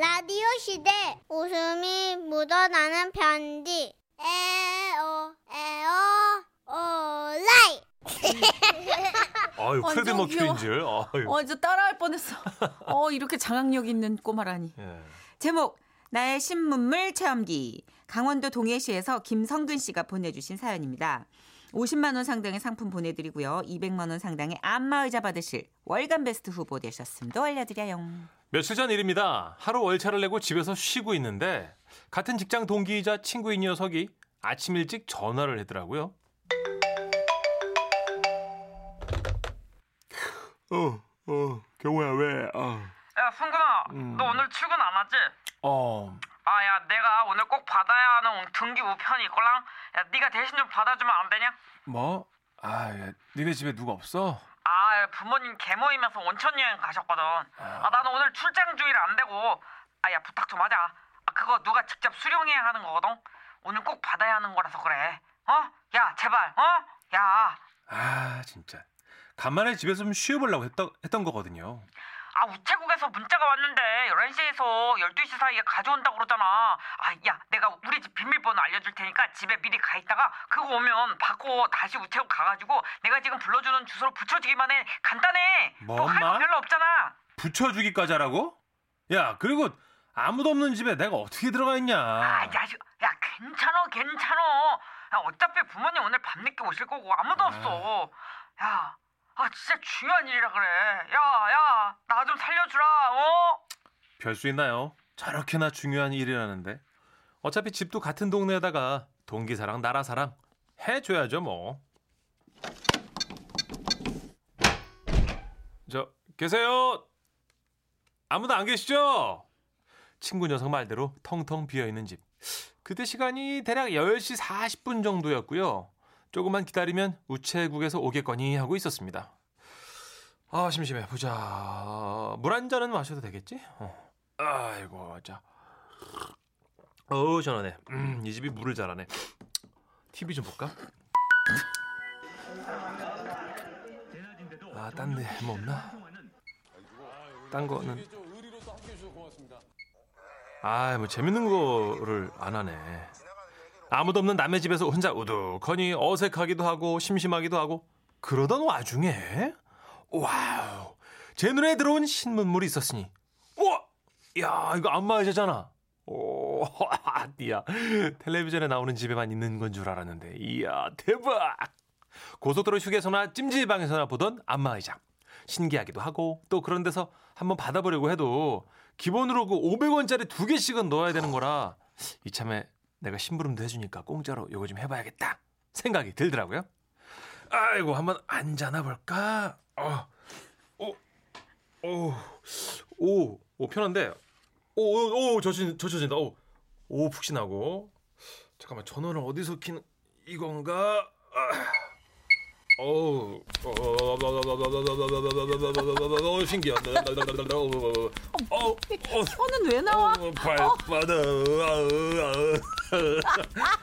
라디오 시대 웃음이 묻어나는 편지 에어 에어 오라이 아유, 완전 프레디 머큐리인 귀여워. 줄. 아유. 어, 저 따라할 뻔했어. 어, 이렇게 장악력 있는 꼬마라니. 예. 제목 나의 신문물 체험기 강원도 동해시에서 김성근 씨가 보내주신 사연입니다. 50만 원 상당의 상품 보내드리고요. 200만 원 상당의 안마의자 받으실 월간 베스트 후보 되셨음도 알려드려요. 며칠 전 일입니다. 하루 월차를 내고 집에서 쉬고 있는데 같은 직장 동기이자 친구인 녀석이 아침 일찍 전화를 하더라고요. 어, 어, 경호야 왜? 어, 야 승근아 음. 너 오늘 출근 안 하지? 어, 아 야 내가 오늘 꼭 받아야 하는 등기 우편이 있걸랑 야 네가 대신 좀 받아주면 안 되냐? 뭐? 아, 야, 니네 집에 누가 없어? 아 부모님 개모임에서 온천 여행 가셨거든 아 나는 오늘 출장 중이라 안 되고 아 야 부탁 좀 하자 아 그거 누가 직접 수령해야 하는 거거든 오늘 꼭 받아야 하는 거라서 그래 어? 야 제발 어? 야 아, 진짜. 간만에 집에서 좀 쉬어보려고 했던, 했던 거거든요. 아 우체국에서 문자가 왔는데 11시에서 12시 사이에 가져온다고 그러잖아 아 야 내가 우리 집 비밀번호 알려줄 테니까 집에 미리 가 있다가 그거 오면 받고 다시 우체국 가가지고 내가 지금 불러주는 주소로 붙여주기만 해 간단해 뭐, 할거 엄마? 별로 없잖아 붙여주기까지 하라고? 야, 그리고 아무도 없는 집에 내가 어떻게 들어가 있냐? 아, 야, 시- 야, 괜찮아, 괜찮아. 야, 어차피 부모님 오늘 밤늦게 오실 거고 아무도 없어. 야, 아, 진짜 중요한 일이라 그래. 야, 야, 나 좀 살려주라, 어? 별 수 있나요? 저렇게나 중요한 일이라는데. 어차피 집도 같은 동네에다가 동기사랑 나라사랑 해줘야죠 뭐. 저 계세요? 아무도 안 계시죠? 친구 녀석 말대로 텅텅 비어있는 집. 그때 시간이 대략 10시 40분 정도였고요. 조금만 기다리면 우체국에서 오겠거니 하고 있었습니다. 아 심심해 보자 물 한 잔은 마셔도 되겠지? 어. 아이고 자 어우 시원하네 음, 이 집이 물을 잘하네 TV 좀 볼까? 아 딴 데 뭐 없나? 딴 거는 아 뭐 재밌는 거를 안 하네 아무도 없는 남의 집에서 혼자 우두커니 어색하기도 하고 심심하기도 하고 그러던 와중에 와우 제 눈에 들어온 신문물이 있었으니 우와 야 이거 안마 의자잖아. 오 야 텔레비전에 나오는 집에만 있는 건 줄 알았는데 이야 대박. 고속도로 휴게소나 찜질방에서나 보던 안마 의자. 신기하기도 하고 또 그런 데서 한번 받아보려고 해도 기본으로 그 500원짜리 두 개씩은 넣어야 되는 거라 이참에 내가 심부름도 해주니까 공짜로 이거 좀 해봐야겠다 생각이 들더라고요. 아이고 한번 앉아나 볼까? 어, 오, 오, 오, 오 편한데, 오, 오, 오 젖힌 젖혀진다. 오, 오 푹신하고. 잠깐만 전원을 어디서 키는 이건가? 아. 어우, 어, 신기하다. 어, 어, 손은 왜 나와? 어, 발바닥.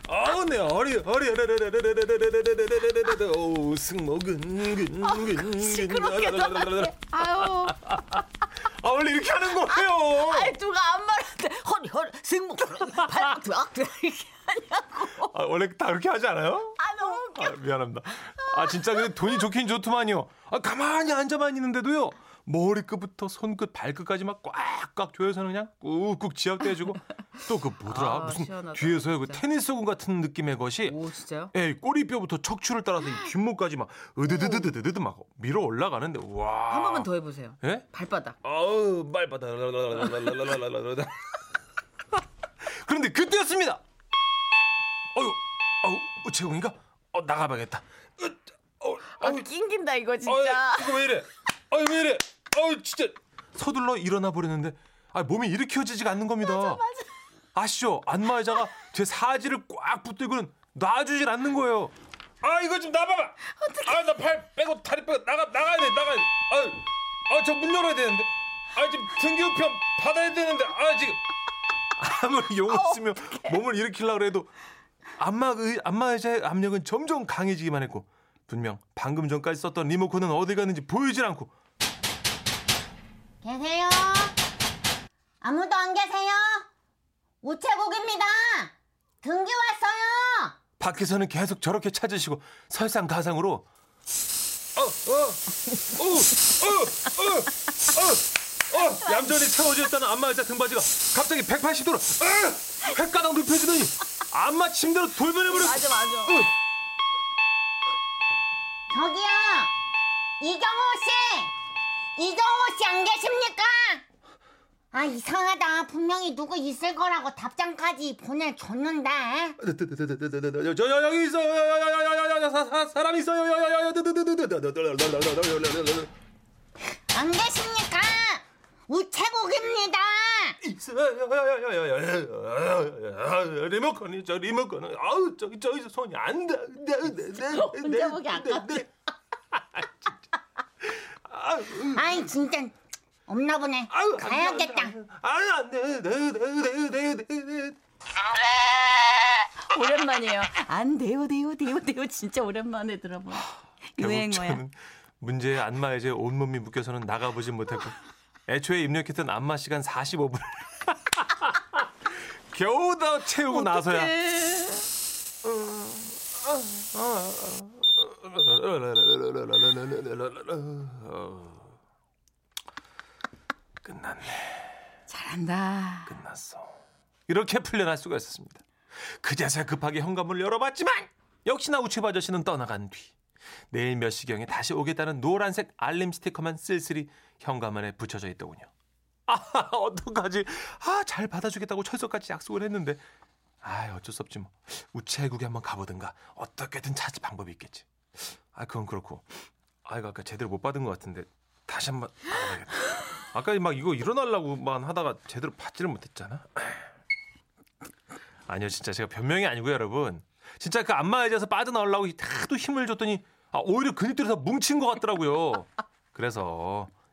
아우 내 허리 허리 오 승모근 근 근 시끄럽게 아유, 아 원래 이렇게 하는 거예요. 아이, 누가 안 말하는데 허리 허리 승모 발목 악 이렇게 하냐고. 아, 원래 다 그렇게 하지 않아요? 아 웃겨. 아, 미안합니다. 아 진짜 근데 돈이 좋긴 좋더만요. 아 가만히 앉아만 있는데도요. 머리끝부터 손끝 발끝까지 막 꽉꽉 조여서는 그냥 꾹꾹 지압돼주고 또 그 뭐더라 아, 무슨 시원하다, 뒤에서요 그. 테니스공 같은 느낌의 것이 오 진짜요? 예, 꼬리뼈부터 척추를 따라서 이 뒷목까지 막 으드드드드드드 막 밀어 올라가는데 와. 한 번만 더 해보세요. 예? 발바닥. 아우 말바다. 그런데 그때였습니다. 어유, 어우, 우체국인가? 어 나가봐야겠다. 으, 어, 아 낑긴다 이거 진짜. 이거 왜 이래? 아유 왜 이래? 아유 진짜 서둘러 일어나 버렸는데 아 몸이 일으켜지지가 않는 겁니다. 아시죠? 안마 의자가 제 사지를 꽉 붙들고는 놔주질 않는 거예요. 아 이거 좀 놔봐봐. 아 나 팔 빼고 다리 빼고 나가 나가야 돼 나가야 돼. 아저 문 열어야 되는데. 아 지금 등기우편 받아야 되는데. 아 지금 아무리 용을 쓰며 몸을 일으키려고 해도 안마 의 안마 의자의 압력은 점점 강해지기만 했고 분명 방금 전까지 썼던 리모컨은 어디 갔는지 보이질 않고 계세요? 아무도 안 계세요? 우체국입니다. 등기 왔어요. 밖에서는 계속 저렇게 찾으시고 설상가상으로 어, 어, 어, 어, 어, 어, 어, 얌전히 채워졌다는 안마 의자 등받이가 갑자기 180도로 어, 횟가닥 눕혀지더니 안마 침대로 돌변해버렸어. 맞아 맞아. 저기요. 이경호 씨. 이경호 씨 안 계십니까? 아 이상하다. 분명히 누구 있을 거라고 답장까지 보내줬는데. 저 여- 여기 있어요. 여- 여- 여- 여- 여- 여- 사- 사- 사람 있어요. 여- 여- 여- 여- 안 계십니까? 우체국입니다. 리모컨이 저 리모컨은 아우 저기 저기 손이 안 닿. 혼자 보기 아깝지? 아이 진짜 없나 보네. 가야겠다. 아유 안돼. 네네네네네. 오랜만이에요. 안 돼요 돼요 돼요 돼요 진짜 오랜만에 들어본 유행어야. 문제의 안마 이제 온몸이 묶여서는 나가보진 못했고 애초에 입력했던 안마 시간 45분. 겨우 다 채우고 나서야. 끝났네. 잘한다. 끝났어. 이렇게 풀려날 수가 있었습니다. 그제서야 급하게 현관문을 열어봤지만 역시나 우체부 아저씨는 떠나간 뒤 내일 몇 시경에 다시 오겠다는 노란색 알림 스티커만 쓸쓸히 현관문에 붙여져 있더군요. 아 어떡하지? 아 잘 받아주겠다고 철석같이 약속을 했는데 아 어쩔 수 없지 뭐 우체국에 한번 가보든가 어떻게든 찾을 방법이 있겠지. 아 그건 그렇고 아 이거 아까 제대로 못 받은 것 같은데 다시 한번 받아야겠다. 아까 막 이거 일어나려고만 하다가 제대로 받지를 못했잖아. 아니요 진짜 제가 변명이 아니고요 여러분 진짜 그 안마 의자에서 빠져나오려고 하도 힘을 줬더니 아, 오히려 근육들이 더 뭉친 것 같더라고요 그래서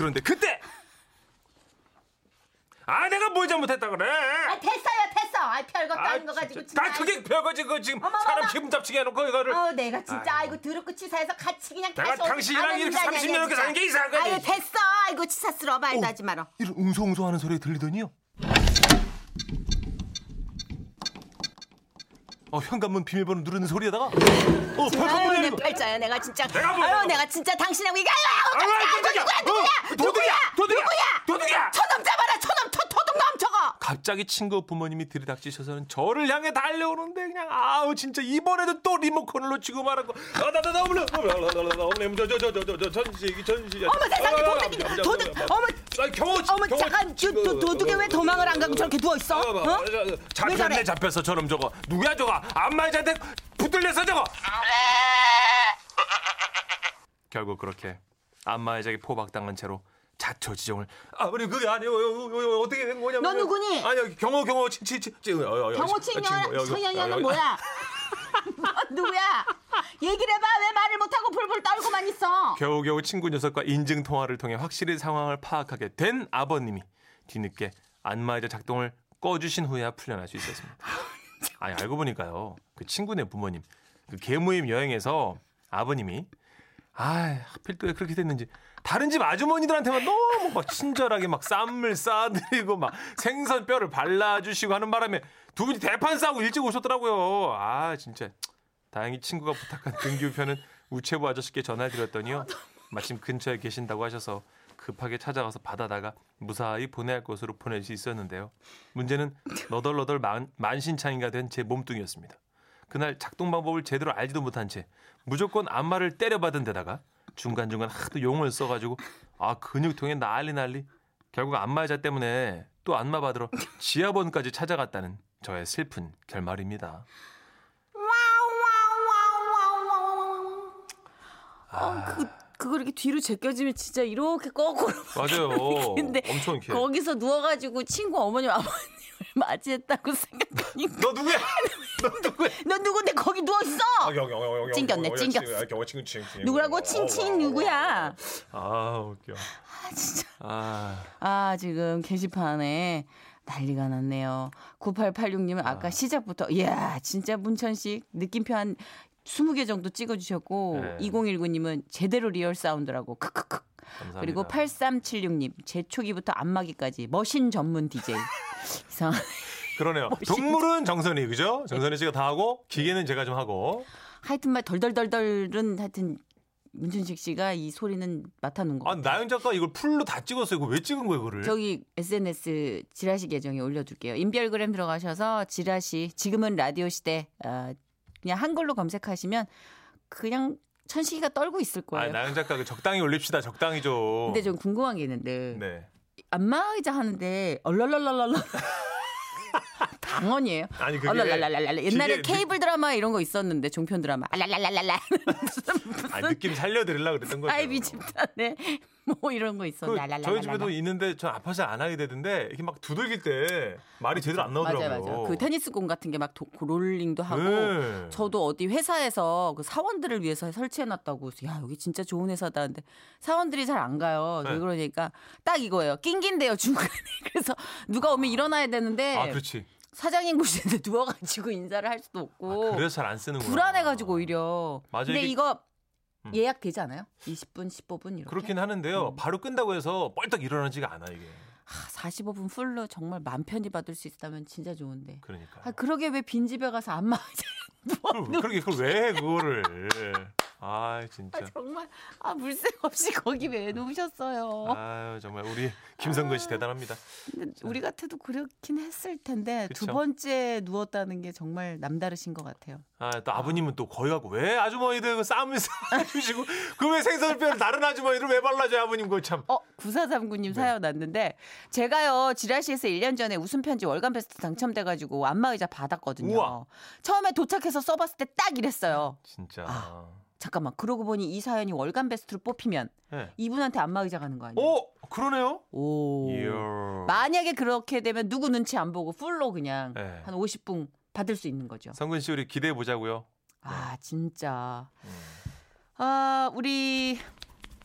그런데 그때 아 내가 뭘 잘못했다 그래 아 됐어요 됐어. 아 별것도 아닌 거 가지고 진짜. 나 그게 별거지 그 지금 어머, 사람. 기분 잡치게 해놓고 이거를 어 내가 진짜 아이고. 아이고 더럽고 치사해서 같이 그냥 내가 다시 당신이랑 이렇게 자냐, 30년 이렇게. 사는 게 이상한 거지. 아유 됐어. 아이고 치사스러워 말도 하지 마라. 이런 웅성웅성하는 소리 들리더니요 어 현관문 비밀번호 누르는 소리에다가. 어 아유 벌컥거리는 내거 팔자야 내가 진짜. 내가 뭐- 아유 내가 진짜 당신하고 이거 아유 아유, 깜짝이야. 누구야 누구야? 어, 도둑이야, 도둑이야, 도둑이야. 저놈 잡아라 저놈 저 도둑놈 저거. 갑자기 친구 부모님이 들이닥치셔서는 저를 향해 달려오는데 그냥 아우 진짜 이번에도 또 리모컨을 놓치고 말았고 아나나나 어머나 어머나 저저저저저 전시 전시 어머 세상에 도둑이 도둑 어머 아 경호 어머 잠깐 저, 도, 도둑이 왜 도망을 안 가고 저렇게 누워 있어? 어? 왜 잡혔네? 잡혔어 저놈 저거 누구야 저거 안마의자한테 붙들려서 저거 결국 그렇게 안마의자에 포박당한 채로 자초지종을 아버님 그게 아니에요 요, 요, 요, 어떻게 된 거냐면 너 누구니? 아니 경호 경호 친친친 경호 친년 서연이는 뭐야? 너 누구야? 얘기를 해봐 왜 말을 못하고 불불 떨고만 있어? 겨우겨우 친구 녀석과 인증 통화를 통해 확실히 상황을 파악하게 된 아버님이 뒤늦게 안마의자 작동을 꺼주신 후에야 풀려날 수 있었습니다. 아니 알고 보니까요 그 친구네 부모님 그 개모임 여행에서 아버님이 아 하필 또 왜 그렇게 됐는지 다른 집 아주머니들한테만 너무 막 친절하게 막 쌈을 싸드리고 막 생선 뼈를 발라주시고 하는 바람에 두 분이 대판 싸고 일찍 오셨더라고요. 아 진짜 다행히 친구가 부탁한 등기우표는 우체부 아저씨께 전화드렸더니요. 마침 근처에 계신다고 하셔서 급하게 찾아가서 받아다가 무사히 보내야 할 곳으로 보낼 수 있었는데요. 문제는 너덜너덜 만, 만신창이가 된 제 몸뚱이였습니다. 그날 작동 방법을 제대로 알지도 못한 채 무조건 안마를 때려받은 데다가 중간중간 하도 용을 써가지고 아 근육통에 난리 난리 결국 안마의자 때문에 또 안마 받으러 지하번까지 찾아갔다는 저의 슬픈 결말입니다. 어, 그 그거 이렇게 뒤로 제껴지면 진짜 이렇게 거꾸로. 맞아요. 근데 엄청 이렇게. 거기서 누워가지고 친구 어머님 아버님을 맞이했다고 생각하니까 너 누구야? 너 누구야? 너 누군데 거기 누워 있어? 아, 경, 찡겼네, 경, 찡겼어. 칭. 누구라고 어, 칭칭 어, 누구야? 아 웃겨. 아아 지금 게시판에 난리가 났네요. 9886님은 아까 아. 시작부터 이야 진짜 문천식 느낌표 한 20개 정도 찍어주셨고 네. 2019님은 제대로 리얼 사운드라고 크크크 감사합니다. 그리고 8376님 제초기부터 안마기까지 머신 전문 DJ 이상 그러네요. 동물은 정선희 그죠? 정선희 씨가 다 하고 기계는 제가 좀 하고. 하여튼 말 덜덜덜덜은 하여튼 문천식 씨가 이 소리는 맡아놓은 거 아 나영 작가 이걸 full로 다 찍었어요. 이거 왜 찍은 거예요, 그거를? 저기 SNS 지라시 계정에 올려둘게요. 인별그램 들어가셔서 지라시 지금은 라디오 시대 아, 그냥 한글로 검색하시면 그냥 천식이가 떨고 있을 아 거예요. 나영 작가 그 적당히 올립시다. 적당히 좀. 근데 좀 궁금한 게 있는데 네. 안마 의자 하는데 얼랄랄랄랄 라 방언이에요. 아니 그게 얼랄랄랄랄라 옛날에 기계 케이블 드라마 이런 거 있었는데 종편 드라마 알랄랄랄랄라 무슨 무슨 아, 느낌 살려드리려고 그랬던 거죠. 아이비 집단에 뭐 이런 거그 있었는데 알랄랄랄라 저희 집에도 있는데 전 아파서 안 하게 되는데 이렇게 막 두들길 때 말이 제대로 안 나오더라고요. 맞아요, 맞아요. 그 테니스 공 같은 게 막 롤링도 하고 네. 저도 어디 회사에서 그 사원들을 위해서 설치해 놨다고 해서 야 여기 진짜 좋은 회사다 근데 사원들이 잘 안 가요. 왜 네. 그러니까 딱 이거예요. 낑긴데요 중간에. 그래서 누가 오면 일어나야 되는데 아 그렇지. 사장님 보시는데 누워가지고 인사를 할 수도 없고 아, 그래서 잘 안 쓰는 거야. 불안해가지고 오히려. 맞아요, 근데 이거 음. 예약 되지 않아요? 20분, 15분 이렇게. 그렇긴 하는데요. 음. 바로 끈다고 해서 뻘떡 일어나지가 않아 이게. 하, 45분 풀로 정말 맘 편히 받을 수 있다면 진짜 좋은데. 그러니까. 아 그러게 왜 빈집에 가서 안마 그걸, 그렇게 그걸 왜 해 그거를. 아 진짜. 아, 정말 아 물색 없이 거기 왜 놓으셨어요? 아유 정말 우리 김성근 씨 대단합니다. 근데 우리 같아도 그렇긴 했을 텐데 두 그쵸. 번째 누웠다는 게 정말 남다르신 것 같아요. 아또 아버님은 또 거기 가고 왜 아주머니들 그 쌈을 싸주시고 그왜 빼서 다른 아주머니들 왜 발라줘요 아버님 그거 참. 어, 9439님 네. 사연 왔는데 제가요 지라시에서 1년 전에 웃음 편지 월간 베스트 당첨돼 가지고 안마의자 받았거든요. 우와. 처음에 도착해서 써봤을 때 딱 이랬어요. 진짜. 아. 잠깐만 그러고 보니 이 사연이 월간 베스트로 뽑히면 네. 이분한테 안마 의자 가는 거 아니에요? 오 그러네요. 오. 이야. 만약에 그렇게 되면 누구 눈치 안 보고 풀로 그냥 네. 한 50분 받을 수 있는 거죠. 성근 씨 우리 기대해 보자고요. 아 진짜. 음. 아 우리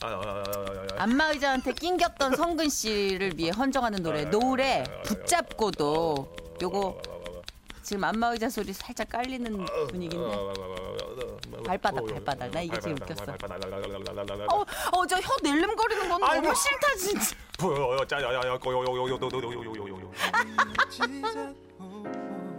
아, 아, 아, 아, 아, 아. 안마 의자한테 낑겼던 성근 씨를 위해 헌정하는 노래 노래 붙잡고도 요거 지금 안마의자 소리 살짝 깔리는 분위기인데 발바닥, 발바닥. 나 이게 지금 웃겼어. 어, 어, 저혀 낼름거리는 건. 너무 싫다 진짜. 보여 짜야야야 고요요요요요요요요요